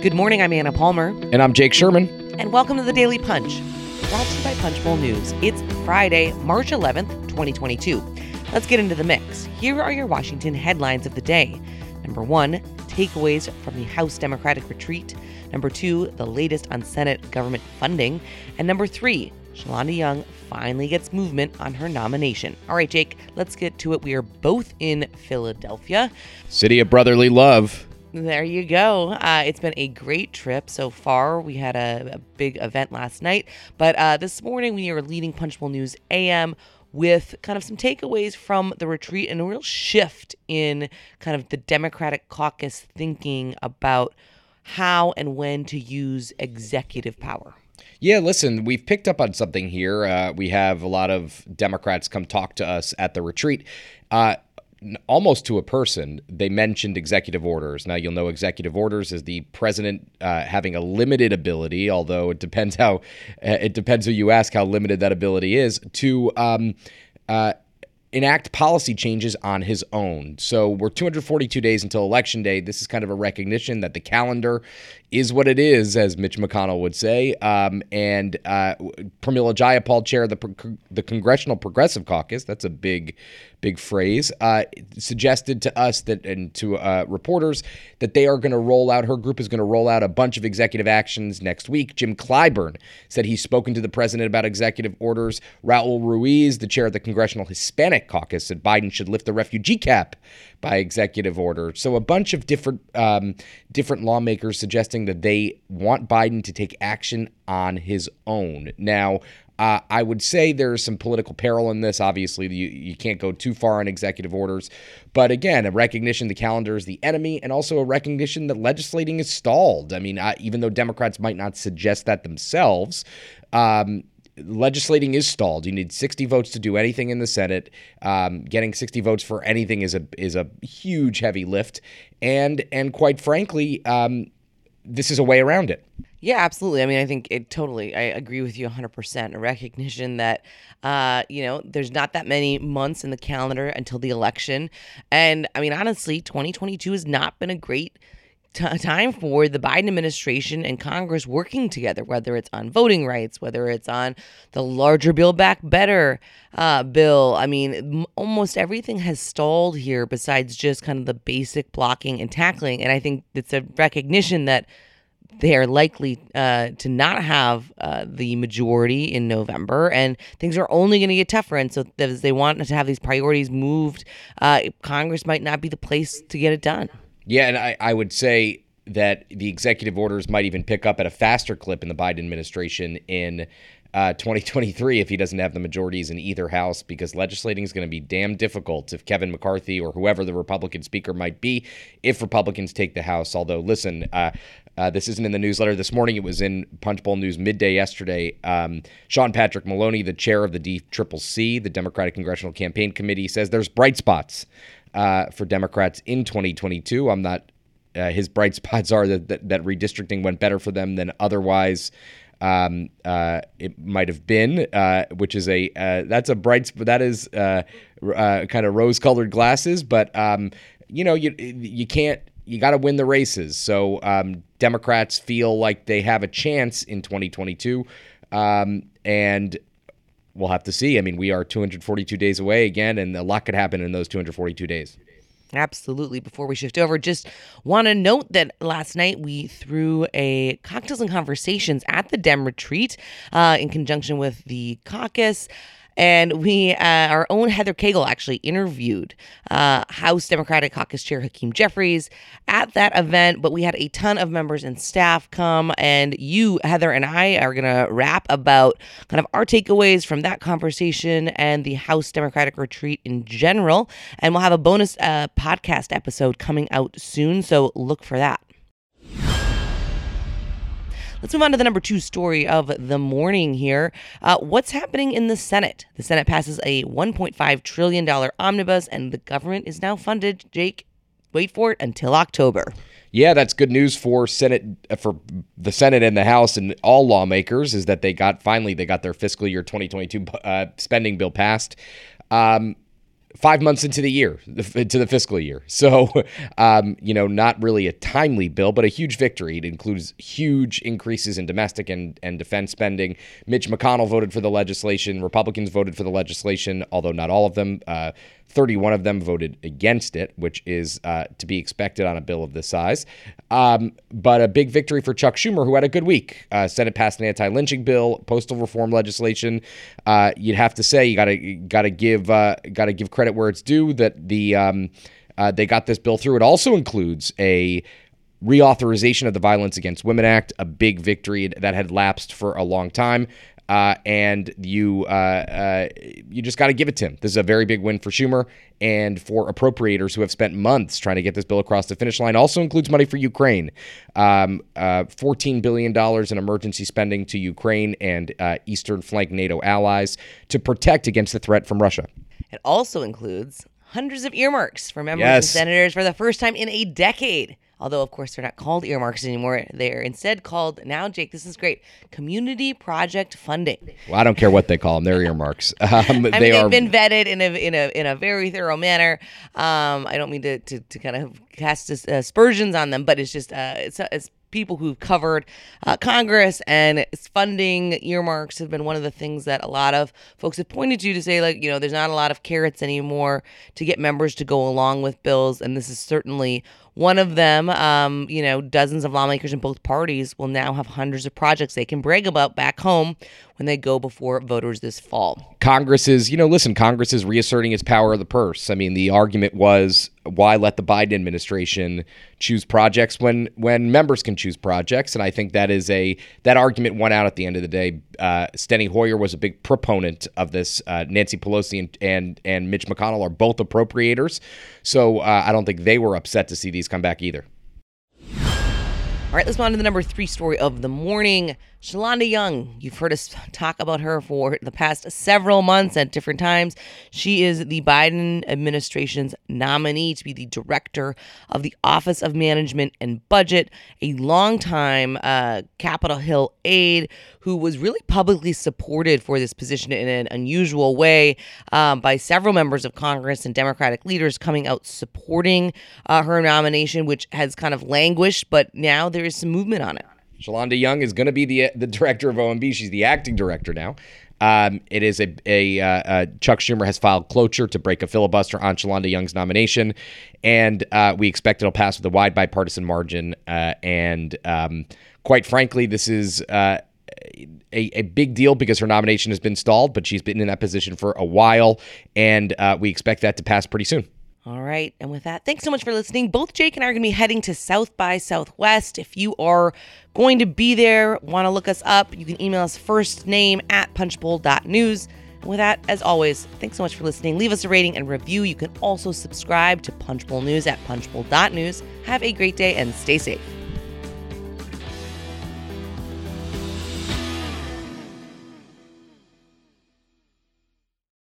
Good morning, I'm Anna Palmer. And I'm Jake Sherman. And welcome to the Daily Punch, brought to you by Punchbowl News. It's Friday, March 11th, 2022. Let's get into the mix. Here are your Washington headlines of the day. Number one, takeaways from the House Democratic retreat. Number two, the latest on Senate government funding. And number three, Shalanda Young finally gets movement on her nomination. All right, Jake, let's get to it. We are both in Philadelphia. City of brotherly love. There you go. Uh, it's been a great trip so far. We had a, a big event last night, but uh, this morning we are leading Punchbowl News AM with kind of some takeaways from the retreat and a real shift in kind of the Democratic caucus thinking about how and when to use executive power. Yeah, listen, we've picked up on something here. Uh, we have a lot of Democrats come talk to us at the retreat. Uh, almost to a person, they mentioned executive orders. Now, you'll know executive orders is the president uh, having a limited ability, although it depends how uh, it depends who you ask how limited that ability is to. Um, uh, enact policy changes on his own. So we're 242 days until election day. This is kind of a recognition that the calendar is what it is, as Mitch McConnell would say. Um, and uh, Pramila Jayapal, chair of the, the Congressional Progressive Caucus, that's a big, big phrase, uh, suggested to us that and to uh, reporters that they are going to roll out, her group is going to roll out a bunch of executive actions next week. Jim Clyburn said he's spoken to the president about executive orders. Raul Ruiz, the chair of the Congressional Hispanic Caucus, said Biden should lift the refugee cap by executive order. So a bunch of different um, different lawmakers suggesting that they want Biden to take action on his own. Now, uh, I would say there's some political peril in this. Obviously, you, you can't go too far on executive orders. But again, a recognition the calendar is the enemy, and also a recognition that legislating is stalled. I mean, even though Democrats might not suggest that themselves, um, legislating is stalled. You need 60 votes to do anything in the Senate. Um, getting 60 votes for anything is a is a huge heavy lift, and and quite frankly, um, this is a way around it. Yeah, absolutely. I mean, I think it totally, I agree with you 100%. A recognition that, uh, you know, there's not that many months in the calendar until the election. And I mean, honestly, 2022 has not been a great t- time for the Biden administration and Congress working together, whether it's on voting rights, whether it's on the larger Build Back Better uh, bill. I mean, m- almost everything has stalled here besides just kind of the basic blocking and tackling. And I think it's a recognition that they are likely uh, to not have uh, the majority in November, and things are only going to get tougher. And so, as they want to have these priorities moved, uh, Congress might not be the place to get it done. Yeah, and I, I would say that the executive orders might even pick up at a faster clip in the Biden administration in uh, 2023 if he doesn't have the majorities in either house because legislating is going to be damn difficult if Kevin McCarthy or whoever the Republican speaker might be if Republicans take the House. Although, listen, uh, uh, this isn't in the newsletter this morning. It was in Punchbowl News midday yesterday. Um, Sean Patrick Maloney, the chair of the DCCC, the Democratic Congressional Campaign Committee, says there's bright spots uh, for Democrats in 2022. I'm not. Uh, his bright spots are that, that, that redistricting went better for them than otherwise um, uh, it might have been, uh, which is a uh, that's a bright that is uh, uh, kind of rose colored glasses, but um, you know you you can't you got to win the races. So um, Democrats feel like they have a chance in 2022, um, and we'll have to see. I mean, we are 242 days away again, and a lot could happen in those 242 days. Absolutely. Before we shift over, just want to note that last night we threw a cocktails and conversations at the Dem retreat uh, in conjunction with the caucus. And we, uh, our own Heather Caygle actually interviewed uh, House Democratic Caucus Chair Hakeem Jeffries at that event. But we had a ton of members and staff come. And you, Heather, and I are going to rap about kind of our takeaways from that conversation and the House Democratic retreat in general. And we'll have a bonus uh, podcast episode coming out soon. So look for that. Let's move on to the number two story of the morning here. Uh, what's happening in the Senate? The Senate passes a $1.5 trillion omnibus, and the government is now funded, Jake, wait for it, until October. Yeah, that's good news for Senate uh, for the Senate and the House and all lawmakers is that they got finally they got their fiscal year 2022 uh, spending bill passed. Um, five months into the year, into the fiscal year. So, um, you know, not really a timely bill, but a huge victory. It includes huge increases in domestic and, and defense spending. Mitch McConnell voted for the legislation. Republicans voted for the legislation, although not all of them. Uh, 31 of them voted against it, which is uh, to be expected on a bill of this size. Um, but a big victory for Chuck Schumer, who had a good week. Uh, Senate passed an anti-lynching bill, postal reform legislation. Uh, you'd have to say you got to got to give uh, got to give credit where it's due that the um, uh, they got this bill through. It also includes a reauthorization of the Violence Against Women Act, a big victory that had lapsed for a long time. Uh, and you uh, uh, you just got to give it to him. This is a very big win for Schumer and for appropriators who have spent months trying to get this bill across the finish line. Also includes money for Ukraine, um, uh, $14 billion in emergency spending to Ukraine and uh, Eastern flank NATO allies to protect against the threat from Russia. It also includes hundreds of earmarks for members Yes. and senators for the first time in a decade. Although, of course, they're not called earmarks anymore. They're instead called, now, Jake, this is great, community project funding. Well, I don't care what they call them; they're earmarks. Um, I mean, they they've been vetted in a in a in a very thorough manner. Um, I don't mean to, to, to kind of cast as- aspersions on them, but it's just uh, it's it's people who've covered uh, Congress and it's funding earmarks have been one of the things that a lot of folks have pointed to to say like you know there's not a lot of carrots anymore to get members to go along with bills, and this is certainly one of them. Um, you know, dozens of lawmakers in both parties will now have hundreds of projects they can brag about back home when they go before voters this fall. Congress is, you know, listen, Congress is reasserting its power of the purse. I mean, the argument was why let the Biden administration choose projects when when members can choose projects, and I think that is a that argument won out at the end of the day. Uh, Steny Hoyer was a big proponent of this. Uh, Nancy Pelosi and, and and Mitch McConnell are both appropriators, so uh, I don't think they were upset to see these come back either. All right, let's move on to the number three story of the morning. Shalanda Young, you've heard us talk about her for the past several months at different times. She is the Biden administration's nominee to be the director of the Office of Management and Budget, a longtime uh, Capitol Hill aide who was really publicly supported for this position in an unusual way um, by several members of Congress and Democratic leaders coming out supporting uh, her nomination, which has kind of languished, but now there is some movement on it. Shalanda Young is going to be the the director of OMB. She's the acting director now. Um, it is a, a uh, uh, Chuck Schumer has filed cloture to break a filibuster on Shalanda Young's nomination, and uh, we expect it'll pass with a wide bipartisan margin. Uh, and um, quite frankly, this is uh, a, a big deal because her nomination has been stalled, but she's been in that position for a while, and uh, we expect that to pass pretty soon. All right. And with that, thanks so much for listening. Both Jake and I are going to be heading to South by Southwest. If you are going to be there, want to look us up, you can email us first name at punchbowl.news. And with that, as always, thanks so much for listening. Leave us a rating and review. You can also subscribe to Punchbowl News at punchbowl.news. Have a great day and stay safe.